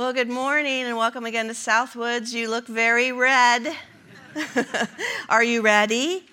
Well, good morning and welcome again to Southwoods. You look very red. Are you ready?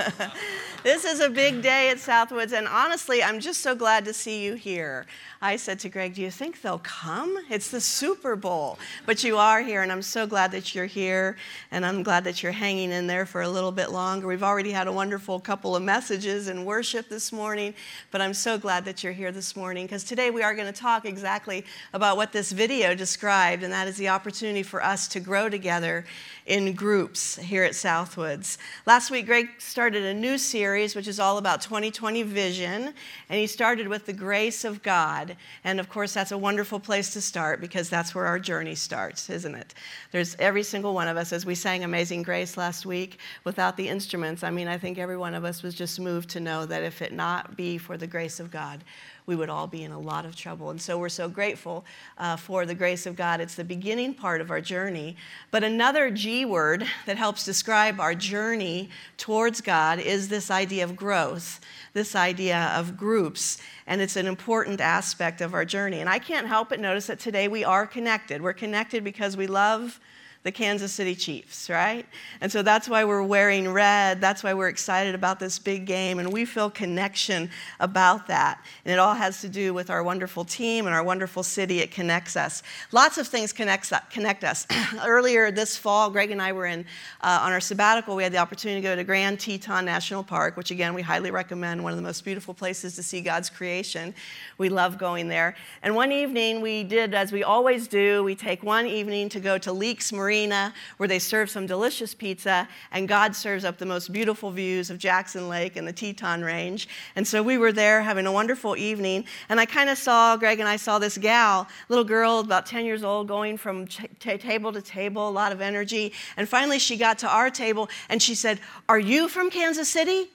this is a big day at Southwoods, and honestly, I'm just so glad to see you here. I said to Greg, Do you think they'll come? It's the Super Bowl. But you are here, and I'm so glad that you're here, and I'm glad that you're hanging in there for a little bit longer. We've already had a wonderful couple of messages and worship this morning, but I'm so glad that you're here this morning because today we are going to talk exactly about what this video described, and that is the opportunity for us to grow together in groups here at Southwoods. Last week, Greg started a new series, which is all about 2020 vision, and he started with the grace of God. And of course, that's a wonderful place to start because that's where our journey starts, isn't it? There's every single one of us, as we sang Amazing Grace last week, without the instruments. I mean, I think every one of us was just moved to know that if it not be for the grace of God, we would all be in a lot of trouble. And so we're so grateful uh, for the grace of God. It's the beginning part of our journey. But another G word that helps describe our journey towards God is this idea of growth, this idea of groups. And it's an important aspect of our journey. And I can't help but notice that today we are connected. We're connected because we love the Kansas City Chiefs, right? And so that's why we're wearing red. That's why we're excited about this big game. And we feel connection about that. And it all has to do with our wonderful team and our wonderful city. It connects us. Lots of things connects, connect us. Earlier this fall, Greg and I were in uh, on our sabbatical. We had the opportunity to go to Grand Teton National Park, which again, we highly recommend, one of the most beautiful places to see God's creation. We love going there. And one evening we did, as we always do, we take one evening to go to Leek's Marine marina where they serve some delicious pizza, and God serves up the most beautiful views of Jackson Lake and the Teton Range. And so we were there having a wonderful evening, and I kind of saw, Greg and I saw this gal, little girl about 10 years old, going from t- table to table, a lot of energy. And finally she got to our table and she said, Are you from Kansas City?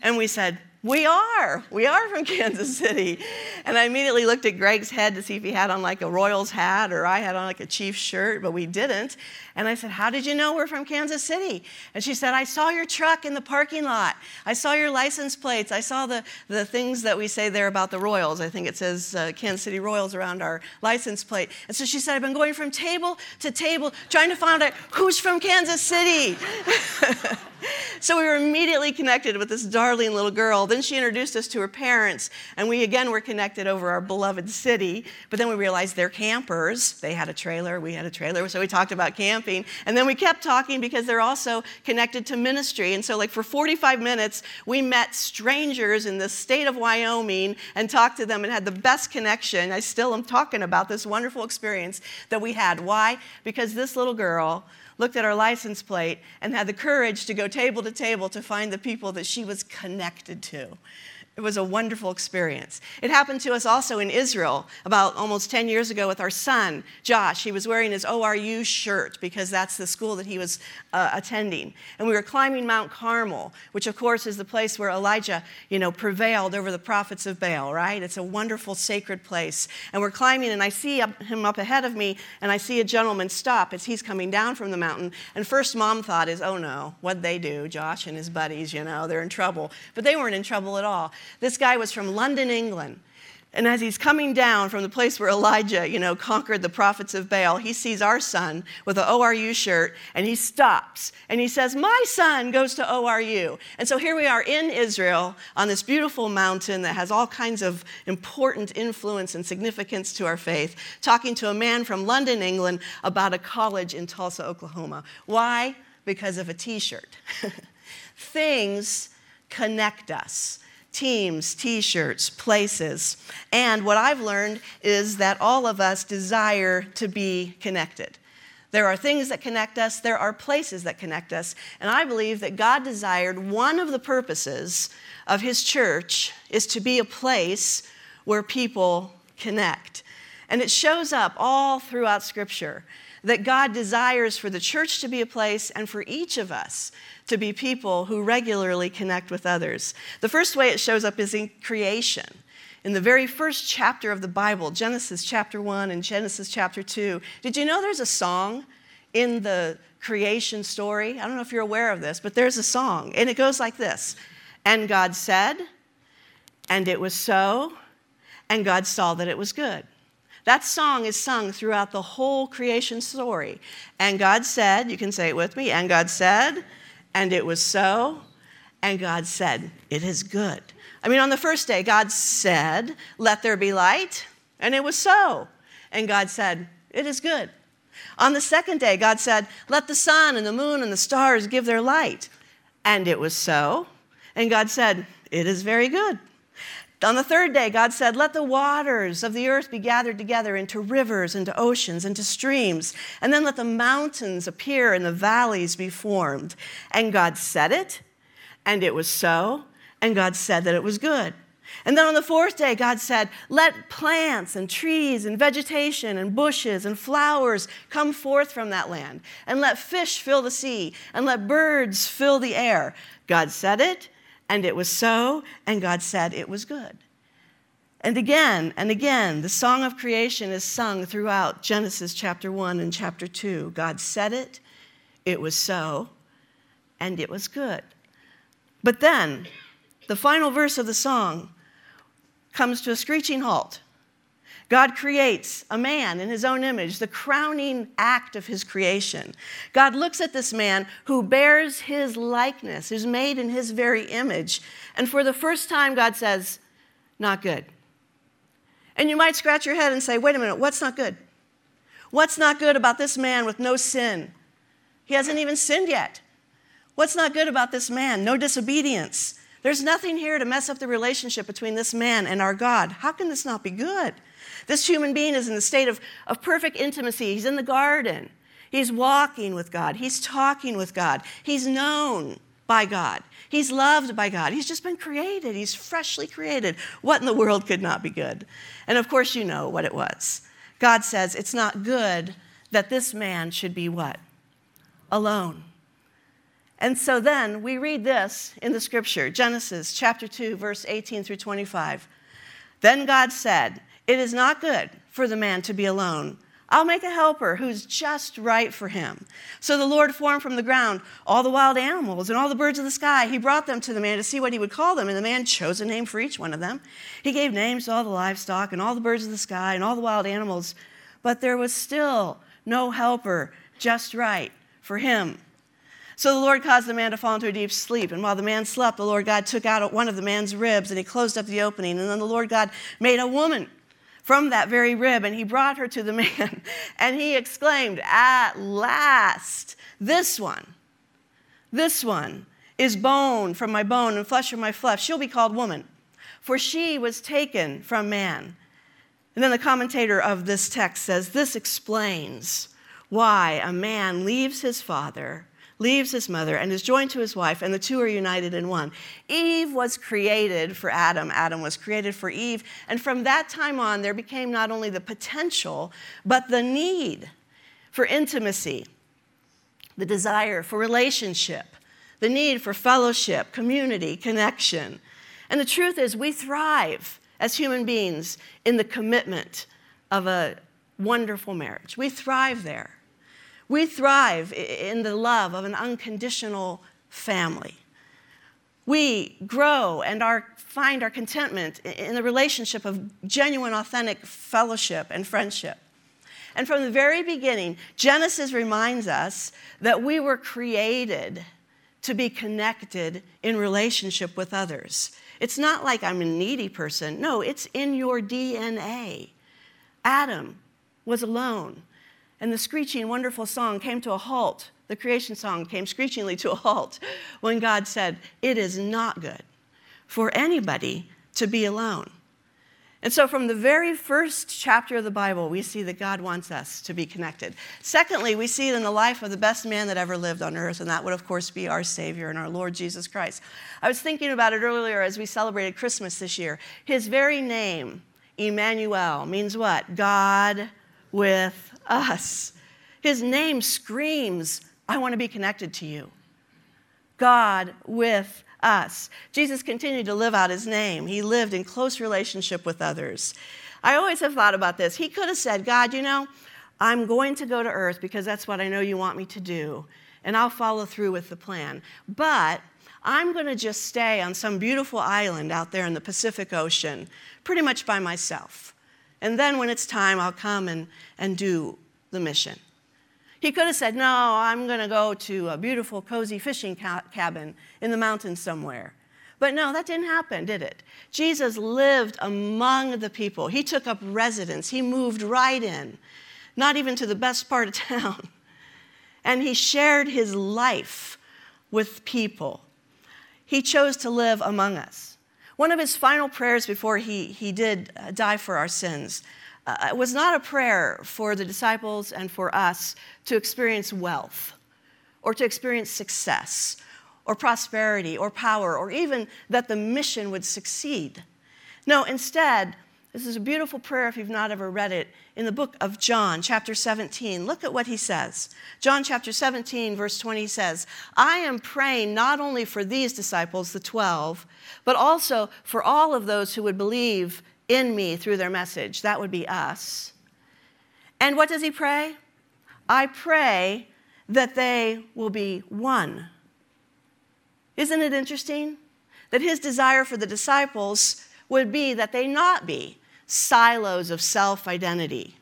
And we said, we are. We are from Kansas City. And I immediately looked at Greg's head to see if he had on like a Royals hat or I had on like a Chiefs shirt, but we didn't. And I said, How did you know we're from Kansas City? And she said, I saw your truck in the parking lot. I saw your license plates. I saw the, the things that we say there about the Royals. I think it says uh, Kansas City Royals around our license plate. And so she said, I've been going from table to table trying to find out who's from Kansas City. so we were immediately connected with this darling little girl. Then she introduced us to her parents, and we again were connected over our beloved city. But then we realized they're campers. They had a trailer, we had a trailer, so we talked about camping. And then we kept talking because they're also connected to ministry. And so, like, for 45 minutes, we met strangers in the state of Wyoming and talked to them and had the best connection. I still am talking about this wonderful experience that we had. Why? Because this little girl looked at our license plate, and had the courage to go table to table to find the people that she was connected to. It was a wonderful experience. It happened to us also in Israel about almost 10 years ago with our son, Josh. He was wearing his ORU shirt because that's the school that he was uh, attending. And we were climbing Mount Carmel, which of course is the place where Elijah, you know, prevailed over the prophets of Baal, right? It's a wonderful sacred place. And we're climbing and I see him up ahead of me and I see a gentleman stop as he's coming down from the mountain. And first mom thought is, oh no, what'd they do? Josh and his buddies, you know, they're in trouble. But they weren't in trouble at all. This guy was from London, England. And as he's coming down from the place where Elijah, you know, conquered the prophets of Baal, he sees our son with an ORU shirt and he stops and he says, My son goes to ORU. And so here we are in Israel on this beautiful mountain that has all kinds of important influence and significance to our faith, talking to a man from London, England about a college in Tulsa, Oklahoma. Why? Because of a t shirt. Things connect us teams, t shirts, places. And what I've learned is that all of us desire to be connected. There are things that connect us, there are places that connect us. And I believe that God desired one of the purposes of His church is to be a place where people connect. And it shows up all throughout Scripture that God desires for the church to be a place and for each of us to be people who regularly connect with others. The first way it shows up is in creation. In the very first chapter of the Bible, Genesis chapter 1 and Genesis chapter 2, did you know there's a song in the creation story? I don't know if you're aware of this, but there's a song, and it goes like this And God said, and it was so, and God saw that it was good. That song is sung throughout the whole creation story. And God said, you can say it with me, and God said, and it was so, and God said, it is good. I mean, on the first day, God said, let there be light, and it was so. And God said, it is good. On the second day, God said, let the sun and the moon and the stars give their light. And it was so. And God said, it is very good. On the third day, God said, Let the waters of the earth be gathered together into rivers, into oceans, into streams, and then let the mountains appear and the valleys be formed. And God said it, and it was so, and God said that it was good. And then on the fourth day, God said, Let plants and trees and vegetation and bushes and flowers come forth from that land, and let fish fill the sea, and let birds fill the air. God said it, and it was so, and God said it was good. And again and again, the song of creation is sung throughout Genesis chapter 1 and chapter 2. God said it, it was so, and it was good. But then, the final verse of the song comes to a screeching halt. God creates a man in his own image, the crowning act of his creation. God looks at this man who bears his likeness, who's made in his very image. And for the first time, God says, Not good. And you might scratch your head and say, Wait a minute, what's not good? What's not good about this man with no sin? He hasn't even sinned yet. What's not good about this man? No disobedience. There's nothing here to mess up the relationship between this man and our God. How can this not be good? This human being is in the state of, of perfect intimacy. He's in the garden. He's walking with God. He's talking with God. He's known by God. He's loved by God. He's just been created. He's freshly created. What in the world could not be good? And of course, you know what it was. God says it's not good that this man should be what? Alone. And so then we read this in the scripture Genesis chapter 2, verse 18 through 25. Then God said, it is not good for the man to be alone. I'll make a helper who's just right for him. So the Lord formed from the ground all the wild animals and all the birds of the sky. He brought them to the man to see what he would call them, and the man chose a name for each one of them. He gave names to all the livestock and all the birds of the sky and all the wild animals, but there was still no helper just right for him. So the Lord caused the man to fall into a deep sleep. And while the man slept, the Lord God took out one of the man's ribs and he closed up the opening. And then the Lord God made a woman from that very rib, and he brought her to the man. And he exclaimed, At last, this one, this one is bone from my bone and flesh from my flesh. She'll be called woman, for she was taken from man. And then the commentator of this text says, This explains why a man leaves his father leaves his mother and is joined to his wife, and the two are united in one. Eve was created for Adam, Adam was created for Eve. And from that time on, there became not only the potential, but the need for intimacy, the desire for relationship, the need for fellowship, community, connection. And the truth is, we thrive as human beings in the commitment of a wonderful marriage. We thrive there. We thrive in the love of an unconditional family. We grow and our, find our contentment in the relationship of genuine, authentic fellowship and friendship. And from the very beginning, Genesis reminds us that we were created to be connected in relationship with others. It's not like I'm a needy person. No, it's in your DNA. Adam was alone. And the screeching, wonderful song came to a halt. The creation song came screechingly to a halt when God said, It is not good for anybody to be alone. And so, from the very first chapter of the Bible, we see that God wants us to be connected. Secondly, we see it in the life of the best man that ever lived on earth, and that would, of course, be our Savior and our Lord Jesus Christ. I was thinking about it earlier as we celebrated Christmas this year. His very name, Emmanuel, means what? God with us. His name screams, I want to be connected to you. God with us. Jesus continued to live out his name. He lived in close relationship with others. I always have thought about this. He could have said, God, you know, I'm going to go to earth because that's what I know you want me to do, and I'll follow through with the plan. But I'm going to just stay on some beautiful island out there in the Pacific Ocean, pretty much by myself And then when it's time, I'll come and, and do the mission. He could have said, No, I'm going to go to a beautiful, cozy fishing ca- cabin in the mountains somewhere. But no, that didn't happen, did it? Jesus lived among the people. He took up residence. He moved right in, not even to the best part of town. And he shared his life with people. He chose to live among us. One of his final prayers before he, he did uh, die for our sins uh, was not a prayer for the disciples and for us to experience wealth or to experience success or prosperity or power or even that the mission would succeed. No, instead, this is a beautiful prayer if you've not ever read it in the book of John, chapter 17. Look at what he says. John chapter 17, verse 20 says, I am praying not only for these disciples, the 12, but also for all of those who would believe in me through their message. That would be us. And what does he pray? I pray that they will be one. Isn't it interesting? That his desire for the disciples would be that they not be silos of self identity.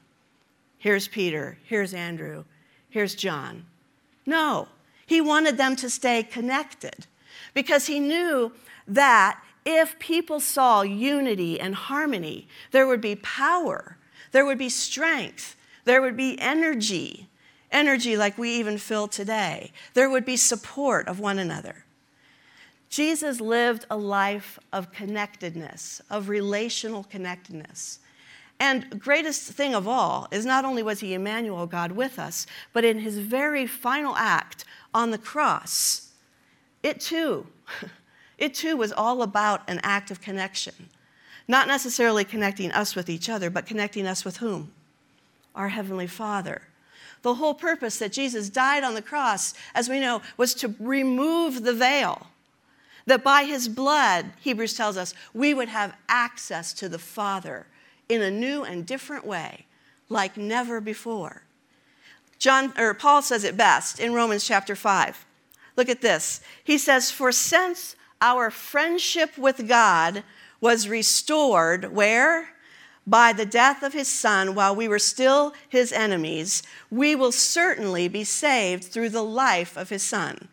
Here's Peter, here's Andrew, here's John. No, he wanted them to stay connected because he knew that if people saw unity and harmony, there would be power, there would be strength, there would be energy, energy like we even feel today. There would be support of one another. Jesus lived a life of connectedness, of relational connectedness. And greatest thing of all is not only was he Emmanuel, God with us, but in his very final act on the cross, it too It too was all about an act of connection. Not necessarily connecting us with each other, but connecting us with whom? Our Heavenly Father. The whole purpose that Jesus died on the cross, as we know, was to remove the veil. That by his blood, Hebrews tells us, we would have access to the Father in a new and different way, like never before. John or Paul says it best in Romans chapter 5. Look at this. He says, For since our friendship with God was restored where? By the death of his son while we were still his enemies, we will certainly be saved through the life of his son.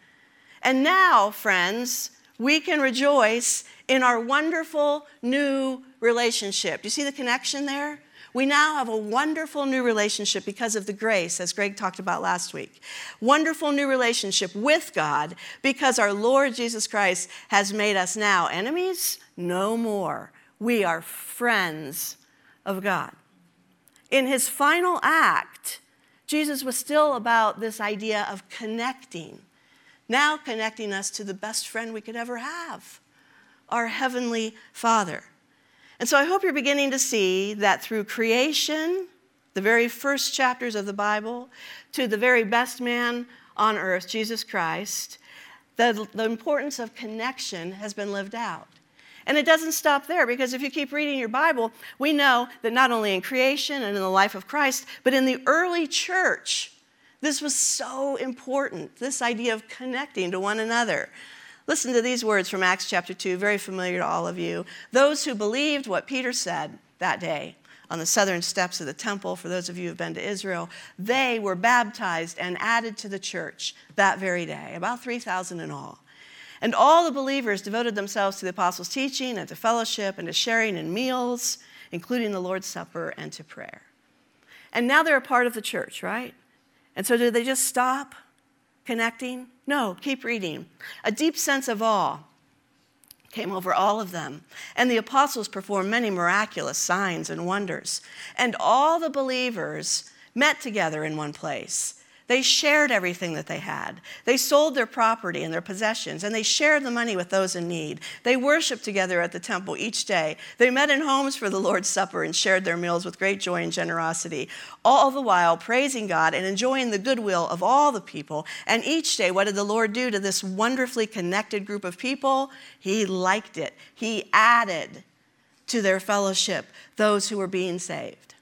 And now, friends, we can rejoice in our wonderful new relationship. Do you see the connection there? We now have a wonderful new relationship because of the grace, as Greg talked about last week. Wonderful new relationship with God because our Lord Jesus Christ has made us now enemies? No more. We are friends of God. In his final act, Jesus was still about this idea of connecting, now connecting us to the best friend we could ever have, our Heavenly Father. And so I hope you're beginning to see that through creation, the very first chapters of the Bible, to the very best man on earth, Jesus Christ, the, the importance of connection has been lived out. And it doesn't stop there because if you keep reading your Bible, we know that not only in creation and in the life of Christ, but in the early church, this was so important this idea of connecting to one another. Listen to these words from Acts chapter 2, very familiar to all of you. Those who believed what Peter said that day on the southern steps of the temple, for those of you who've been to Israel, they were baptized and added to the church that very day, about 3,000 in all. And all the believers devoted themselves to the apostles' teaching and to fellowship and to sharing in meals, including the Lord's Supper and to prayer. And now they're a part of the church, right? And so did they just stop connecting? No, keep reading. A deep sense of awe came over all of them, and the apostles performed many miraculous signs and wonders. And all the believers met together in one place. They shared everything that they had. They sold their property and their possessions, and they shared the money with those in need. They worshiped together at the temple each day. They met in homes for the Lord's Supper and shared their meals with great joy and generosity, all the while praising God and enjoying the goodwill of all the people. And each day, what did the Lord do to this wonderfully connected group of people? He liked it, He added to their fellowship those who were being saved.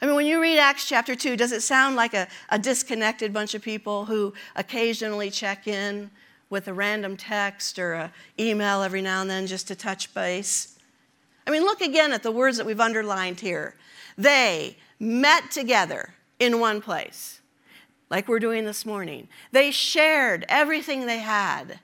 I mean, when you read Acts chapter 2, does it sound like a, a disconnected bunch of people who occasionally check in with a random text or an email every now and then just to touch base? I mean, look again at the words that we've underlined here. They met together in one place, like we're doing this morning. They shared everything they had.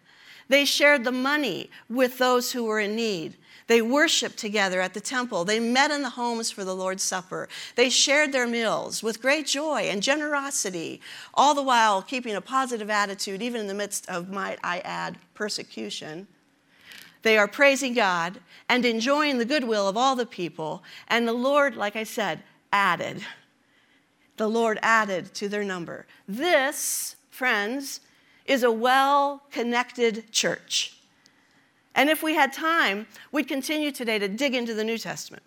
They shared the money with those who were in need. They worshiped together at the temple. They met in the homes for the Lord's Supper. They shared their meals with great joy and generosity, all the while keeping a positive attitude, even in the midst of, might I add, persecution. They are praising God and enjoying the goodwill of all the people. And the Lord, like I said, added. The Lord added to their number. This, friends, is a well connected church. And if we had time, we'd continue today to dig into the New Testament.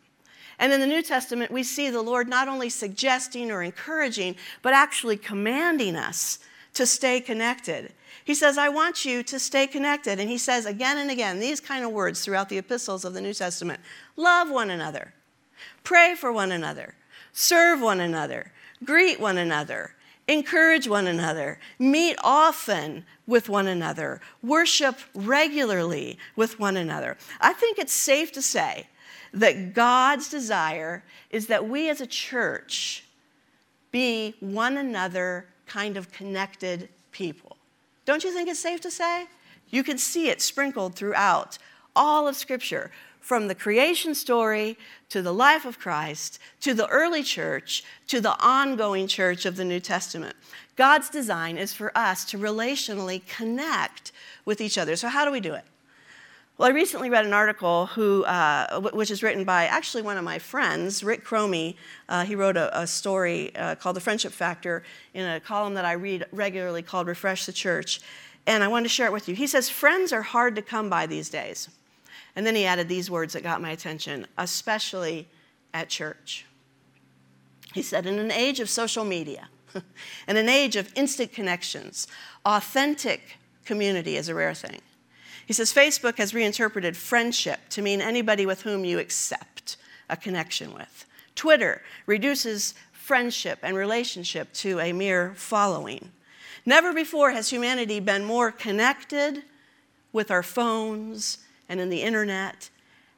And in the New Testament, we see the Lord not only suggesting or encouraging, but actually commanding us to stay connected. He says, I want you to stay connected. And he says again and again these kind of words throughout the epistles of the New Testament love one another, pray for one another, serve one another, greet one another, encourage one another, meet often with one another, worship regularly with one another. I think it's safe to say that God's desire is that we as a church be one another kind of connected people. Don't you think it's safe to say? You can see it sprinkled throughout all of Scripture from the creation story to the life of Christ to the early church to the ongoing church of the New Testament. God's design is for us to relationally connect with each other. So, how do we do it? Well, I recently read an article who, uh, which is written by actually one of my friends, Rick Chromey. Uh, he wrote a, a story uh, called The Friendship Factor in a column that I read regularly called Refresh the Church. And I wanted to share it with you. He says, Friends are hard to come by these days. And then he added these words that got my attention, especially at church. He said, In an age of social media, in an age of instant connections, authentic community is a rare thing. He says, Facebook has reinterpreted friendship to mean anybody with whom you accept a connection with. Twitter reduces friendship and relationship to a mere following. Never before has humanity been more connected with our phones and in the internet.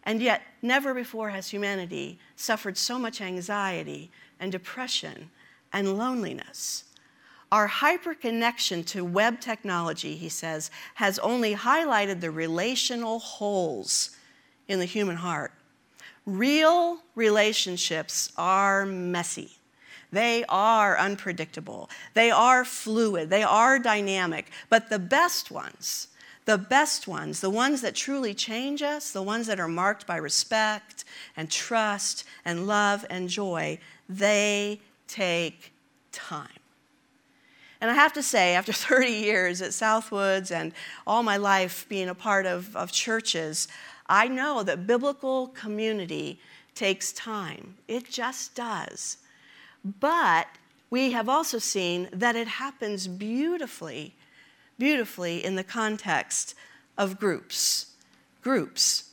And yet, never before has humanity suffered so much anxiety and depression and loneliness. Our hyperconnection to web technology, he says, has only highlighted the relational holes in the human heart. Real relationships are messy. They are unpredictable. They are fluid. They are dynamic. But the best ones, the best ones, the ones that truly change us, the ones that are marked by respect and trust and love and joy, they take time. And I have to say, after 30 years at Southwoods and all my life being a part of, of churches, I know that biblical community takes time. It just does. But we have also seen that it happens beautifully beautifully in the context of groups. Groups.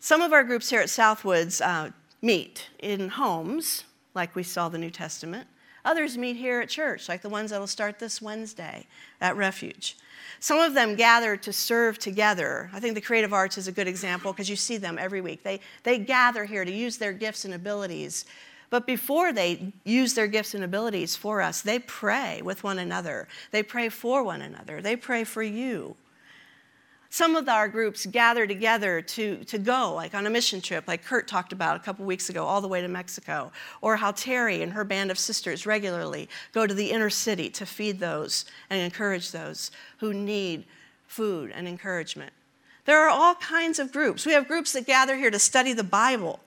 Some of our groups here at Southwoods uh, meet in homes, like we saw the New Testament. Others meet here at church, like the ones that will start this Wednesday at Refuge. Some of them gather to serve together. I think the creative arts is a good example because you see them every week. They, they gather here to use their gifts and abilities but before they use their gifts and abilities for us, they pray with one another. They pray for one another. They pray for you. Some of our groups gather together to, to go, like on a mission trip, like Kurt talked about a couple weeks ago, all the way to Mexico, or how Terry and her band of sisters regularly go to the inner city to feed those and encourage those who need food and encouragement. There are all kinds of groups. We have groups that gather here to study the Bible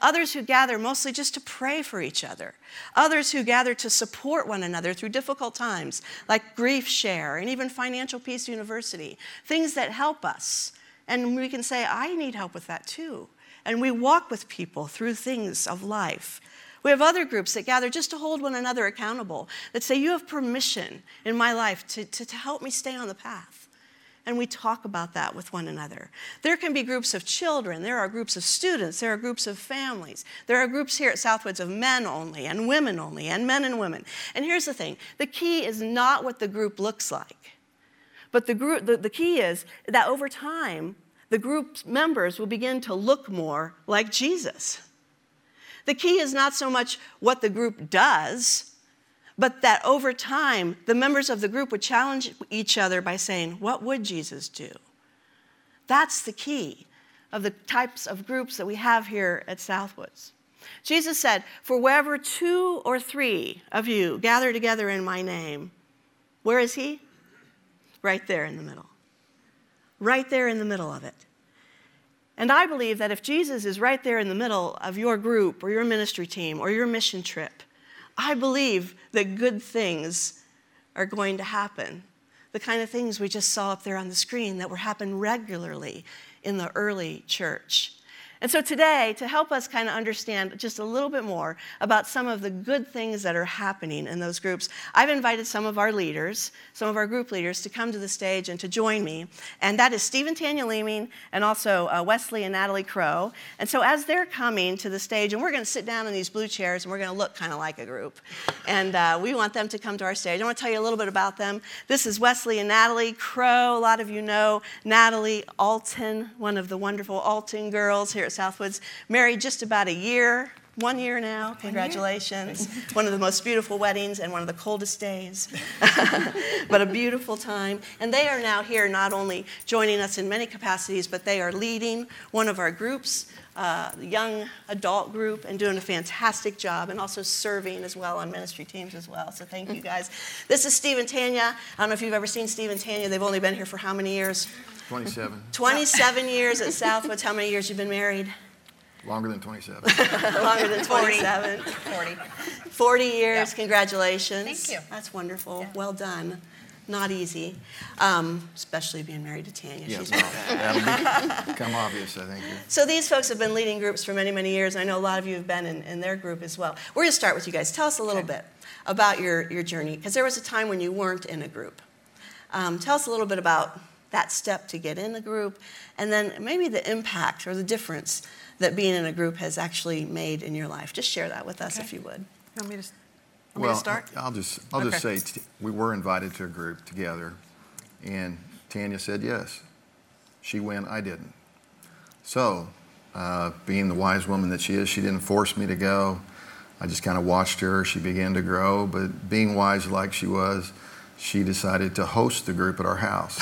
Others who gather mostly just to pray for each other. Others who gather to support one another through difficult times, like Grief Share and even Financial Peace University. Things that help us. And we can say, I need help with that too. And we walk with people through things of life. We have other groups that gather just to hold one another accountable, that say, You have permission in my life to, to, to help me stay on the path and we talk about that with one another. There can be groups of children, there are groups of students, there are groups of families. There are groups here at Southwoods of men only and women only and men and women. And here's the thing the key is not what the group looks like, but the, group, the, the key is that over time, the group members will begin to look more like Jesus. The key is not so much what the group does, but that over time, the members of the group would challenge each other by saying, What would Jesus do? That's the key of the types of groups that we have here at Southwoods. Jesus said, For wherever two or three of you gather together in my name, where is he? Right there in the middle. Right there in the middle of it. And I believe that if Jesus is right there in the middle of your group or your ministry team or your mission trip, I believe that good things are going to happen. The kind of things we just saw up there on the screen that were happening regularly in the early church. And so today, to help us kind of understand just a little bit more about some of the good things that are happening in those groups, I've invited some of our leaders, some of our group leaders, to come to the stage and to join me. And that is Stephen Tanya Leeming and also uh, Wesley and Natalie Crow. And so as they're coming to the stage, and we're going to sit down in these blue chairs and we're going to look kind of like a group. And uh, we want them to come to our stage. I want to tell you a little bit about them. This is Wesley and Natalie Crow. A lot of you know Natalie Alton, one of the wonderful Alton girls here at Southwoods, married just about a year, one year now. Congratulations. one of the most beautiful weddings and one of the coldest days, but a beautiful time. And they are now here not only joining us in many capacities, but they are leading one of our groups. Uh, young adult group and doing a fantastic job and also serving as well on ministry teams as well. So thank you guys. This is Steve and Tanya. I don't know if you've ever seen Steve and Tanya. They've only been here for how many years? 27. 27 years at Southwoods. How many years you've been married? Longer than 27. Longer than 27. 40. 40 years. Yeah. Congratulations. Thank you. That's wonderful. Yeah. Well done. Not easy, um, especially being married to Tanya. Yeah, She's no, that'll become obvious, I think. So these folks have been leading groups for many, many years. I know a lot of you have been in, in their group as well. We're going to start with you guys. Tell us a little bit about your, your journey, because there was a time when you weren't in a group. Um, tell us a little bit about that step to get in a group, and then maybe the impact or the difference that being in a group has actually made in your life. Just share that with us Okay. if you would. You want me to, want me Well, to start? I'll just, I'll just say, t- we were invited to a group together, and Tanya said yes. She went, I didn't. So, uh, being the wise woman that she is, she didn't force me to go. I just kind of watched her. She began to grow, but being wise like she was, she decided to host the group at our house.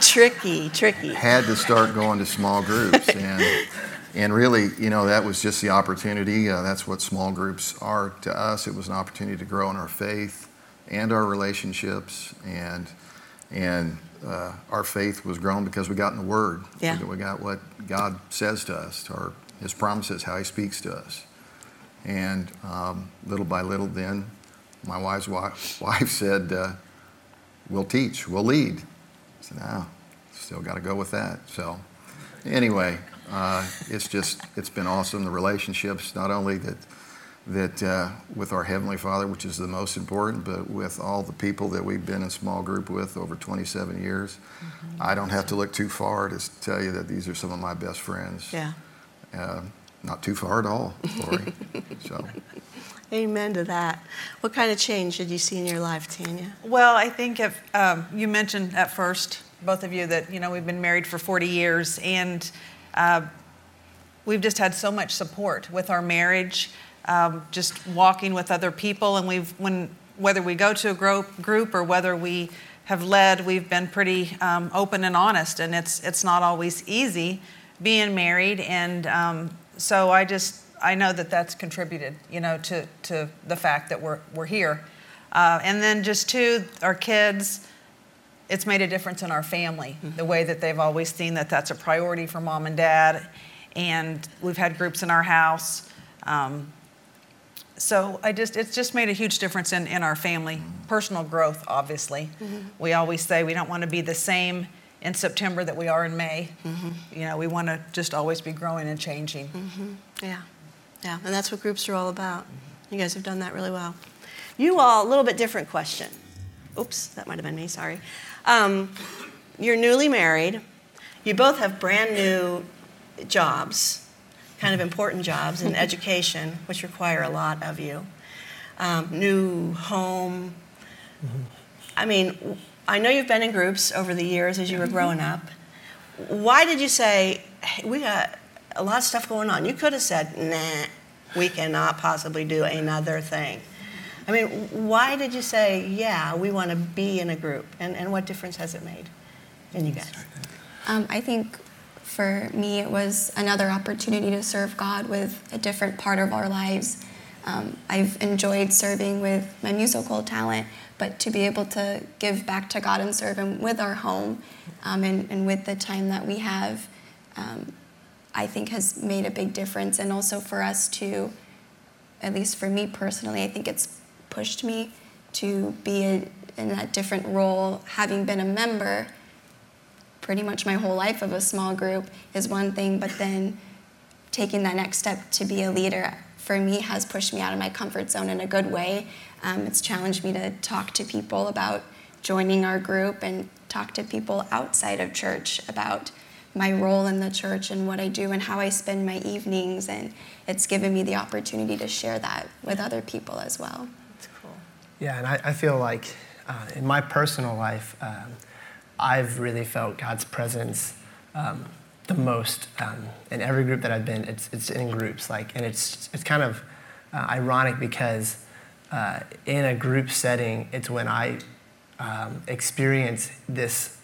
Tricky, tricky. had to start going to small groups and and really you know that was just the opportunity. Uh, that's what small groups are to us. It was an opportunity to grow in our faith and our relationships. And and uh, our faith was grown because we got in the word. Yeah. we, we got what god says to us or his promises how he speaks to us. And um, little by little then my wife's wife, wife said uh, we'll teach. We'll lead. I said, no, still got to go with that. So, anyway, it's just it's been awesome. The relationships, not only that that uh, with our heavenly Father, which is the most important, but with all the people that we've been in small group with over 27 years. I don't have to look too far to tell you that these are some of my best friends. Yeah. Uh, not too far at all, Lori. so. Amen to that. What kind of change did you see in your life, Tanya? Well, I think if um, you mentioned at first, both of you, that you know we've been married for 40 years, and uh, we've just had so much support with our marriage, um, just walking with other people, and we've when whether we go to a group group or whether we have led, we've been pretty um, open and honest, and it's it's not always easy being married, and um, so I just I know that that's contributed, you know, to to the fact that we're we're here, uh, and then just two, our kids it's made a difference in our family the way that they've always seen that that's a priority for mom and dad and we've had groups in our house um, so i just it's just made a huge difference in, in our family personal growth obviously mm-hmm. we always say we don't want to be the same in september that we are in may mm-hmm. you know we want to just always be growing and changing mm-hmm. Yeah. Yeah. And that's what groups are all about. You guys have done that really well. You all, a little bit different question. Oops, that might have been me, sorry. Um, you're newly married. You both have brand new jobs, kind of important jobs in education, which require a lot of you. Um, new home. I mean, I know you've been in groups over the years as you were growing up. why did you say, hey, we got a lot of stuff going on? You could have said, nah, we cannot possibly do another thing. I mean, why did you say, yeah, we want to be in a group? And, and what difference has it made in you guys? Um, I think for me, it was another opportunity to serve God with a different part of our lives. Um, I've enjoyed serving with my musical talent, but to be able to give back to God and serve Him with our home um, and, and, with the time that we have, um, I think has made a big difference. And also for us to, at least for me personally, I think it's pushed me to be a, in a different role, having been a member pretty much my whole life of a small group is one thing, but then taking that next step to be a leader for me has pushed me out of my comfort zone in a good way. Um, it's challenged me to talk to people about joining our group and talk to people outside of church about my role in the church and what I do and how I spend my evenings. And it's given me the opportunity to share that with other people as well. Yeah, and I, I feel like uh, in my personal life, um, I've really felt God's presence um, the most um, in every group that I've been. It's, it's in groups, like, and it's it's kind of uh, ironic because uh, in a group setting, it's when I um, experience this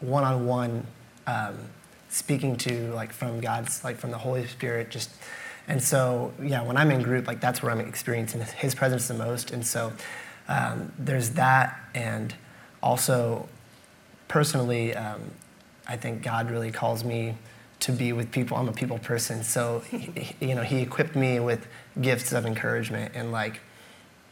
one-on-one um, speaking to, like, from God's, like, from the Holy Spirit, just. And so, yeah, when I'm in group, like that's where I'm experiencing His presence the most. And so, um, there's that, and also personally, um, I think God really calls me to be with people. I'm a people person, so you know, He equipped me with gifts of encouragement, and like,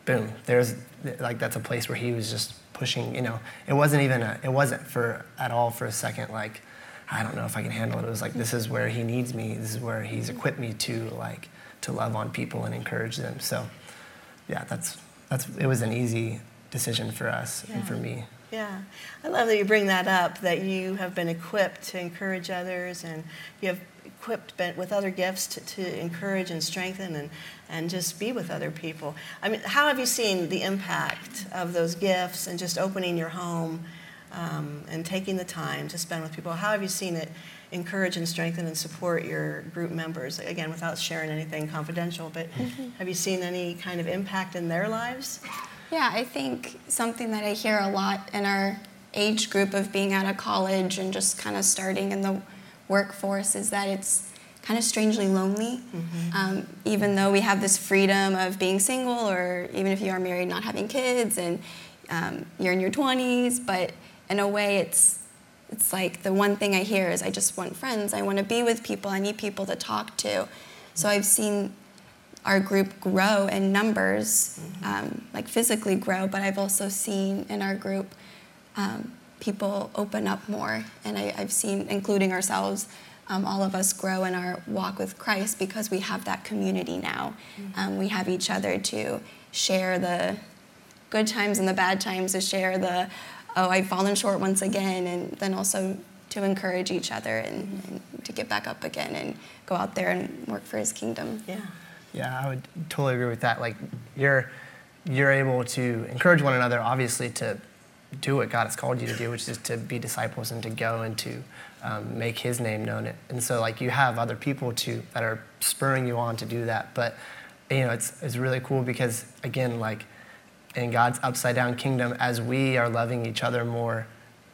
boom, there's like that's a place where He was just pushing. You know, it wasn't even a, it wasn't for at all for a second like, I don't know if I can handle it. It was like this is where He needs me. This is where He's equipped me to like to love on people and encourage them. So, yeah, that's that's it was an easy decision for us yeah. and for me. Yeah, I love that you bring that up, that you have been equipped to encourage others and you have equipped with other gifts to, to encourage and strengthen and, and just be with other people. I mean, how have you seen the impact of those gifts and just opening your home um, and taking the time to spend with people? How have you seen it encourage and strengthen and support your group members? Again, without sharing anything confidential, but mm-hmm. have you seen any kind of impact in their lives? Yeah, I think something that I hear a lot in our age group of being out of college and just kind of starting in the workforce is that it's kind of strangely lonely. Mm-hmm. Um, even though we have this freedom of being single, or even if you are married, not having kids, and um, you're in your 20s, but in a way, it's it's like the one thing I hear is I just want friends. I want to be with people. I need people to talk to. So I've seen our group grow in numbers, mm-hmm. um, like physically grow, but I've also seen in our group um, people open up more. And I, have seen, including ourselves, um, all of us grow in our walk with Christ because we have that community now. Mm-hmm. Um, we have each other to share the good times and the bad times, to share the, oh, I've fallen short once again, and then also to encourage each other and, and to get back up again and go out there and work for his kingdom. Yeah. Yeah, I would totally agree with that. Like you're you're able to encourage one another, obviously, to do what God has called you to do, which is to be disciples and to go and to um, make His name known. And so, like, you have other people to that are spurring you on to do that. But you know, it's it's really cool because again, like in God's upside down kingdom, as we are loving each other more,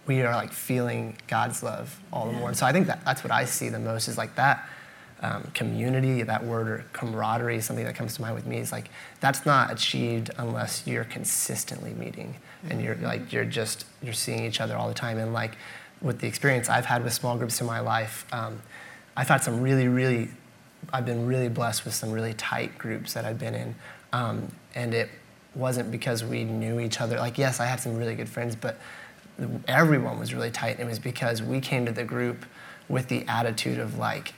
we are like feeling God's love all the more. And so I think that that's what I see the most is like that um, community, that word or camaraderie, something that comes to mind with me is like that's not achieved unless you're consistently meeting and you're mm-hmm. like you're just you're seeing each other all the time. And like with the experience I've had with small groups in my life, um, I've had some really, really, I've been really blessed with some really tight groups that I've been in, um, and it wasn't because we knew each other. Like yes, I had some really good friends, but everyone was really tight. And it was because we came to the group with the attitude of like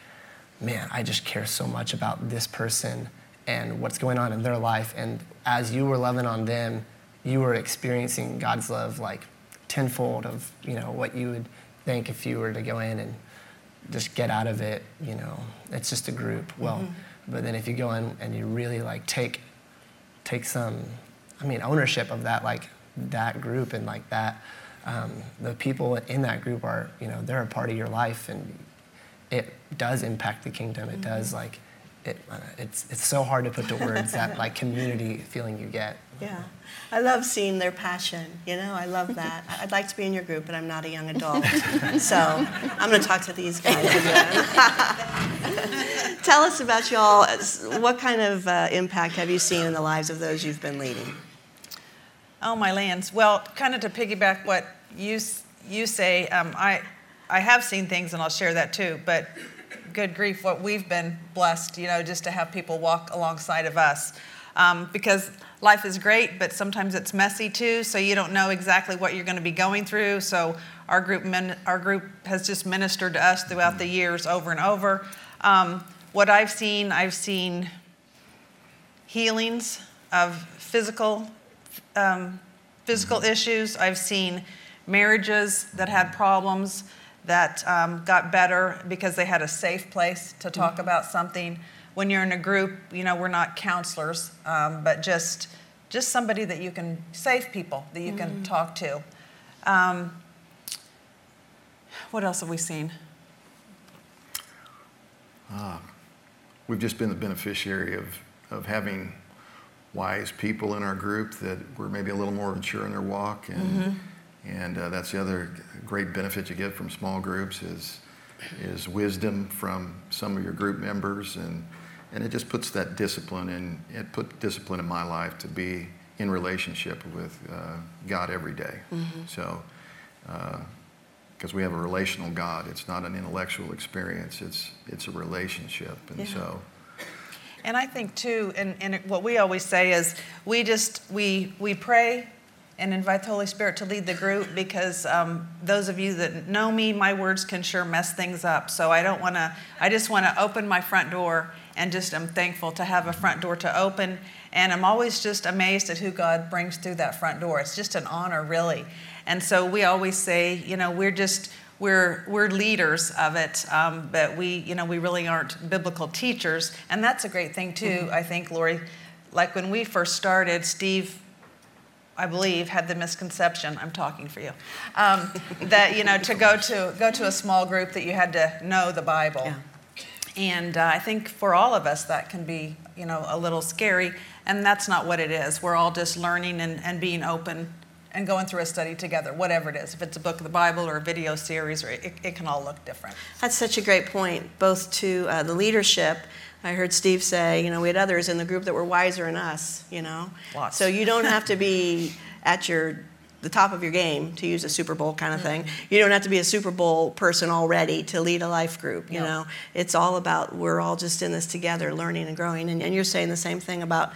man, I just care so much about this person and what's going on in their life. And as you were loving on them, you were experiencing God's love like tenfold of, you know, what you would think if you were to go in and just get out of it, you know, it's just a group. Well, mm-hmm. but then if you go in and you really like take take some I mean ownership of that like that group and like that um, the people in that group are, you know, they're a part of your life, and it does impact the kingdom. It does like, it, uh, it's it's so hard to put to words that like community feeling you get. Yeah. I love seeing their passion. You know, I love that. I'd like to be in your group, but I'm not a young adult. so I'm going to talk to these guys again. Tell us about y'all. What kind of uh, impact have you seen in the lives of those you've been leading? Oh, my lands. Well, kind of to piggyback what you, you say, um, I, I have seen things and I'll share that too, but good grief, what we've been blessed, you know, just to have people walk alongside of us. Um, because life is great, but sometimes it's messy too. So you don't know exactly what you're going to be going through. So our group, our group has just ministered to us throughout the years over and over. Um, what I've seen, I've seen healings of physical, um, physical issues. I've seen marriages that had problems that um, got better because they had a safe place to talk about something when you're in a group, you know, we're not counselors, um, but just just somebody that you can safe people that you mm-hmm. can talk to. Um, what else have we seen? Uh, we've just been the beneficiary of, of having wise people in our group that were maybe a little more mature in their walk and mm-hmm. And uh, that's the other great benefit you get from small groups is is wisdom from some of your group members and and it just puts that discipline in it put discipline in my life to be in relationship with uh, god every day. Mm-hmm. so because uh, we have a relational god it's not an intellectual experience it's it's a relationship and yeah. so and i think too and, and what we always say is we just we we pray and invite the Holy Spirit to lead the group because um, those of you that know me, my words can sure mess things up. So I don't want to, I just want to open my front door and just I'm thankful to have a front door to open. And I'm always just amazed at who God brings through that front door. It's just an honor, really. And so we always say, you know, we're just, we're, we're leaders of it, um, but we, you know, we really aren't biblical teachers. And that's a great thing, too, mm-hmm. I think, Lori. Like when we first started, Steve I believe, had the misconception. I'm talking for you. Um, that you know, to go to go to a small group, that you had to know the Bible. Yeah. And uh, I think for all of us, that can be you know a little scary. And that's not what it is. We're all just learning and, and being open and going through a study together, whatever it is. If it's a book of the Bible or a video series, or it, it can all look different. That's such a great point, both to uh, the leadership I heard Steve say, you know, we had others in the group that were wiser than us, you know. Lots. So you don't have to be at your the top of your game to use a Super Bowl kind of thing. Mm-hmm. You don't have to be a Super Bowl person already to lead a life group. You know, it's all about we're all just in this together, learning and growing. And, and you're saying the same thing about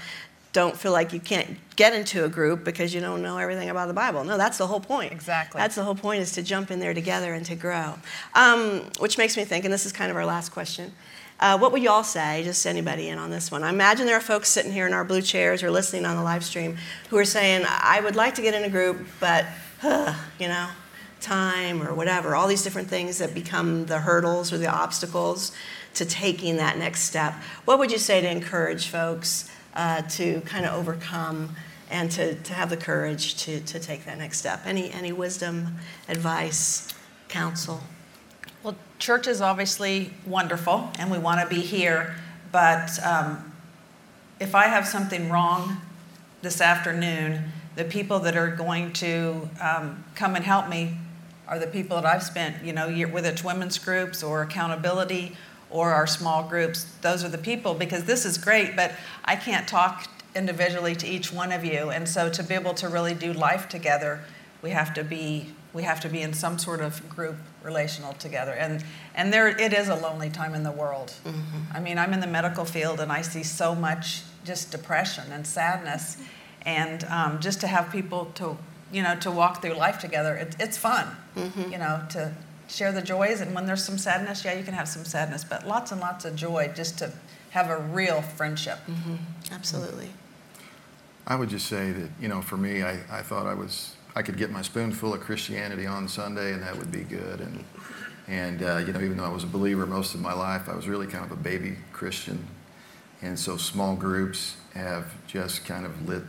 don't feel like you can't get into a group because you don't know everything about the Bible. No, that's the whole point. Exactly. That's the whole point is to jump in there together and to grow. Um, which makes me think, and this is kind of our last question. Uh, what would you all say, just anybody in on this one? I imagine there are folks sitting here in our blue chairs or listening on the live stream who are saying, I would like to get in a group, but, you know, time or whatever, all these different things that become the hurdles or the obstacles to taking that next step. What would you say to encourage folks uh, to kind of overcome and to, to have the courage to, to take that next step? Any, any wisdom, advice, counsel? Well, church is obviously wonderful, and we want to be here. But um, if I have something wrong this afternoon, the people that are going to um, come and help me are the people that I've spent, you know, whether it's women's groups or accountability or our small groups. Those are the people because this is great, but I can't talk individually to each one of you. And so to be able to really do life together, we have to be we have to be in some sort of group relational together and and there it is a lonely time in the world mm-hmm. i mean i'm in the medical field and i see so much just depression and sadness and um, just to have people to you know to walk through life together it, it's fun mm-hmm. you know to share the joys and when there's some sadness yeah you can have some sadness but lots and lots of joy just to have a real friendship mm-hmm. absolutely i would just say that you know for me i, I thought i was I could get my spoonful of Christianity on Sunday, and that would be good. And and uh, you know, even though I was a believer most of my life, I was really kind of a baby Christian. And so small groups have just kind of lit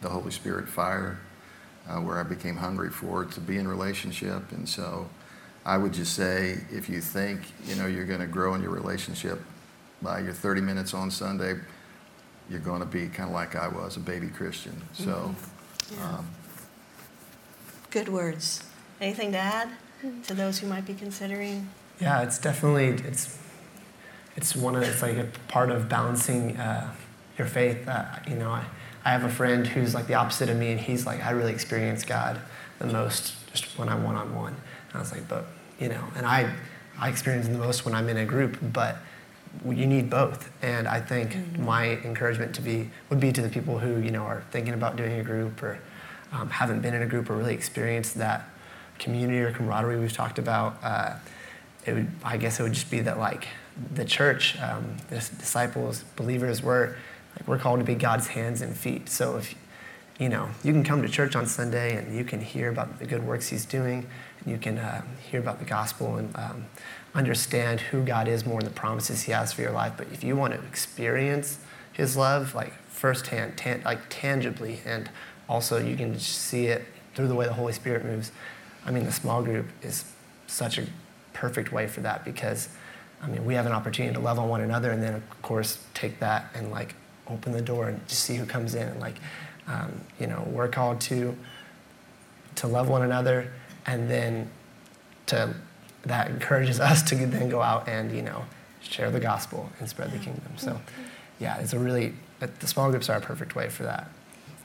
the Holy Spirit fire uh, where I became hungry for to be in relationship. And so I would just say if you think you know you're going to grow in your relationship by your 30 minutes on Sunday, you're going to be kind of like I was, a baby Christian. So. Mm-hmm. Yeah. Um, Good words. Anything to add to those who might be considering? Yeah, it's definitely it's it's one of it's like a part of balancing uh, your faith. Uh, you know, I, I have a friend who's like the opposite of me, and he's like, I really experience God the most just when I'm one on one. And I was like, but you know, and I I experience the most when I'm in a group, but you need both. And I think mm-hmm. my encouragement to be would be to the people who you know are thinking about doing a group or um, haven't been in a group or really experienced that community or camaraderie we've talked about. Uh, it would, I guess, it would just be that like the church, um, the disciples, believers, we're like we're called to be God's hands and feet. So if you know, you can come to church on Sunday and you can hear about the good works He's doing, and you can uh, hear about the gospel and um, understand who God is more and the promises He has for your life. But if you want to experience His love, like firsthand, tan- like tangibly, and also you can see it through the way the Holy Spirit moves. I mean, the small group is such a perfect way for that because, I mean, we have an opportunity to love on one another and then, of course, take that and like open the door and just see who comes in. And like, um, you know, we're called to to love one another and then to that encourages us to then go out and you know share the gospel and spread the kingdom. So, yeah, it's a really the small groups are a perfect way for that.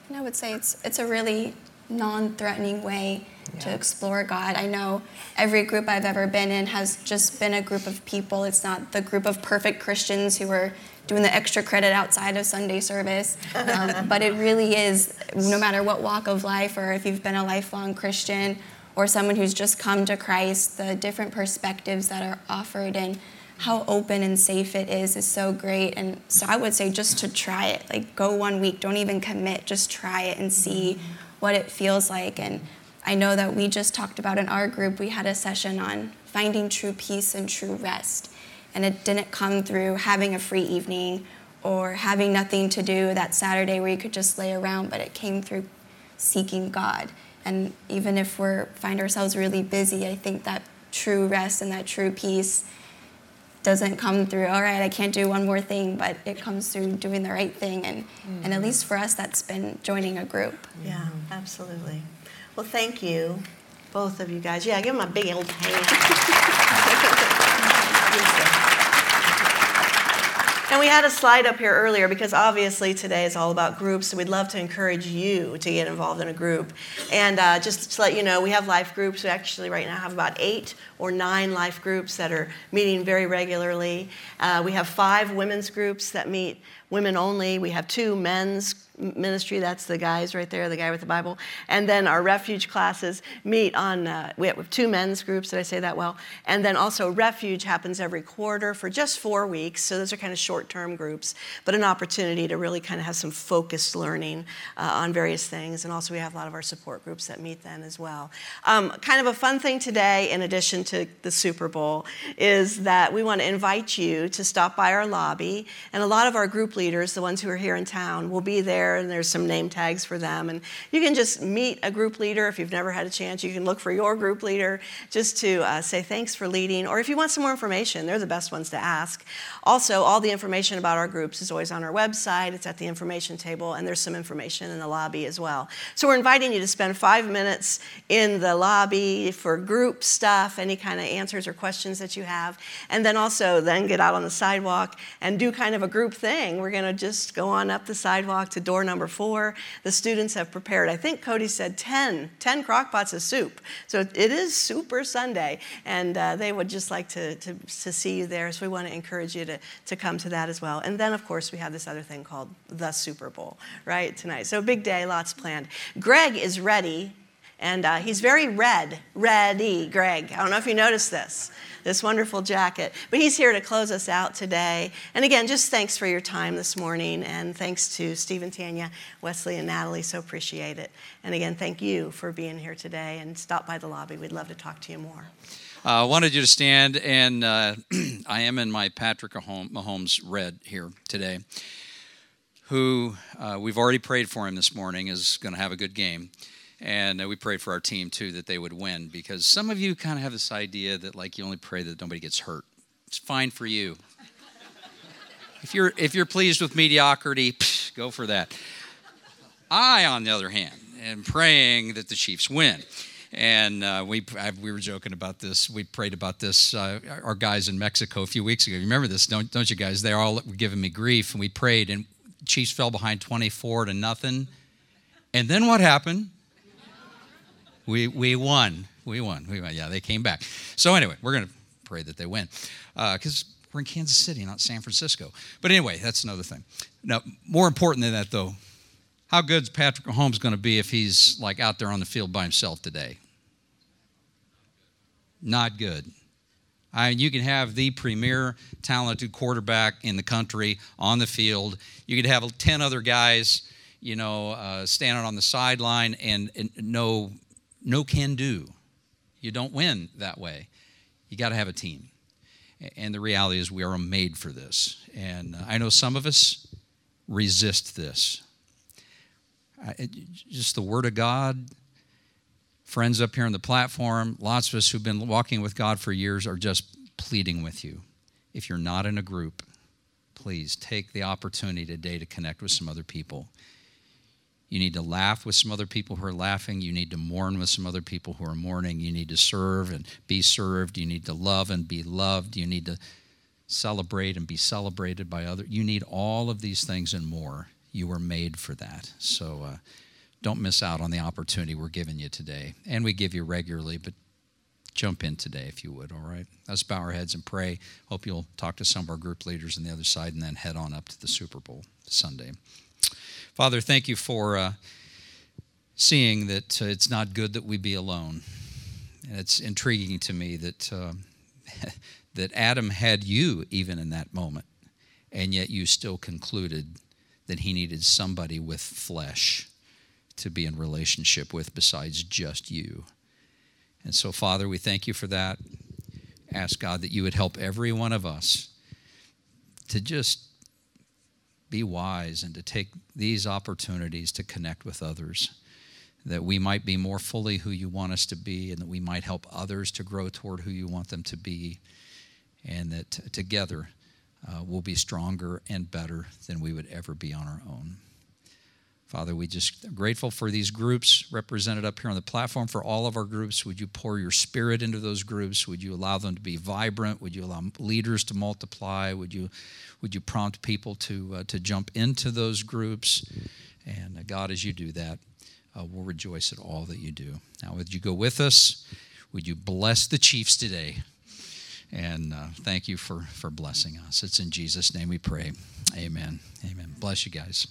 And I would say it's it's a really non-threatening way yeah. to explore God. I know every group I've ever been in has just been a group of people. It's not the group of perfect Christians who are doing the extra credit outside of Sunday service. Um, but it really is, no matter what walk of life or if you've been a lifelong Christian or someone who's just come to Christ, the different perspectives that are offered and how open and safe it is is so great. And so I would say just to try it, like go one week, don't even commit, just try it and see what it feels like. And I know that we just talked about in our group, we had a session on finding true peace and true rest. And it didn't come through having a free evening or having nothing to do that Saturday where you could just lay around, but it came through seeking God. And even if we find ourselves really busy, I think that true rest and that true peace doesn't come through all right i can't do one more thing but it comes through doing the right thing. And mm-hmm. and at least for us that's been joining a group. Yeah absolutely. Well thank you both of you guys. Yeah give them a big old hand And we had a slide up here earlier because obviously today is all about groups, so we'd love to encourage you to get involved in a group. And uh, just to let you know, we have life groups. We actually right now have about eight or nine life groups that are meeting very regularly. Uh, we have five women's groups that meet women only. We have two men's ministry. That's the guys right there, the guy with the Bible. And then our refuge classes meet on, uh, we have two men's groups, did I say that well? And then also refuge happens every quarter for just four weeks. So those are kind of short term groups, but an opportunity to really kind of have some focused learning uh, on various things. And also we have a lot of our support groups that meet then as well. Um, kind of a fun thing today, in addition to the Super Bowl, is that we want to invite you to stop by our lobby. And a lot of our group leaders, the ones who are here in town, will be there there, and there's some name tags for them. And you can just meet a group leader if you've never had a chance. You can look for your group leader just to uh, say thanks for leading. Or if you want some more information, they're the best ones to ask. Also, all the information about our groups is always on our website. It's at the information table, and there's some information in the lobby as well. So we're inviting you to spend five minutes in the lobby for group stuff, any kind of answers or questions that you have, and then also then get out on the sidewalk and do kind of a group thing. We're going to just go on up the sidewalk to door number four. The students have prepared, I think Cody said 10, 10 crock pots of soup. So it is Super Sunday, and uh, they would just like to, to, to see you there. So we want to encourage you to, to come to that as well. And then, of course, we have this other thing called the Super Bowl, right, tonight. So big day, lots planned. Greg is ready and uh, he's very red, ready, Greg. I don't know if you noticed this this wonderful jacket. But he's here to close us out today. And again, just thanks for your time this morning. And thanks to Steve and Tanya, Wesley, and Natalie. So appreciate it. And again, thank you for being here today and stop by the lobby. We'd love to talk to you more. I uh, wanted you to stand, and uh, I am in my Patrick Mahomes red here today, who uh, we've already prayed for him this morning, is going to have a good game. And uh, we prayed for our team too that they would win because some of you kind of have this idea that like you only pray that nobody gets hurt. It's fine for you. If you're if you're pleased with mediocrity, psh, go for that. I, on the other hand, am praying that the Chiefs win. And uh, we I, we were joking about this. We prayed about this. Uh, our guys in Mexico a few weeks ago. You remember this, don't don't you guys? They all were giving me grief, and we prayed, and Chiefs fell behind 24 to nothing. And then what happened? We we won. We won. We won. Yeah, they came back. So anyway, we're gonna pray that they win, because. Uh, we're in Kansas City, not San Francisco. But anyway, that's another thing. Now, more important than that, though, how good's Patrick Mahomes going to be if he's like out there on the field by himself today? Not good. I mean, you can have the premier talented quarterback in the country on the field. You could have 10 other guys, you know, uh, standing on the sideline and, and no, no can do. You don't win that way. You got to have a team. And the reality is, we are made for this. And uh, I know some of us resist this. just the Word of God, friends up here on the platform, lots of us who've been walking with God for years are just pleading with you. If you're not in a group, please take the opportunity today to connect with some other people. You need to laugh with some other people who are laughing. You need to mourn with some other people who are mourning. You need to serve and be served. You need to love and be loved. You need to celebrate and be celebrated by others. You need all of these things and more. You were made for that. So uh, don't miss out on the opportunity we're giving you today. And we give you regularly, but jump in today if you would, all right? Let's bow our heads and pray. Hope you'll talk to some of our group leaders on the other side and then head on up to the Super Bowl Sunday. Father, thank you for uh, seeing that uh, it's not good that we be alone. And it's intriguing to me that, uh, that Adam had you even in that moment, and yet you still concluded that he needed somebody with flesh to be in relationship with besides just you. And so, Father, we thank you for that. Ask God that you would help every one of us to just be wise and to take these opportunities to connect with others, that we might be more fully who you want us to be, and that we might help others to grow toward who you want them to be, and that together uh, we'll be stronger and better than we would ever be on our own. Father, we just are grateful for these groups represented up here on the platform, for all of our groups. Would you pour your spirit into those groups? Would you allow them to be vibrant? Would you allow leaders to multiply? Would you, would you prompt people to, uh, to jump into those groups? And uh, God, as you do that, uh, we'll rejoice at all that you do. Now, would you go with us? Would you bless the Chiefs today? And uh, thank you for, for blessing us. It's in Jesus' name we pray. Amen. Amen. Bless you guys.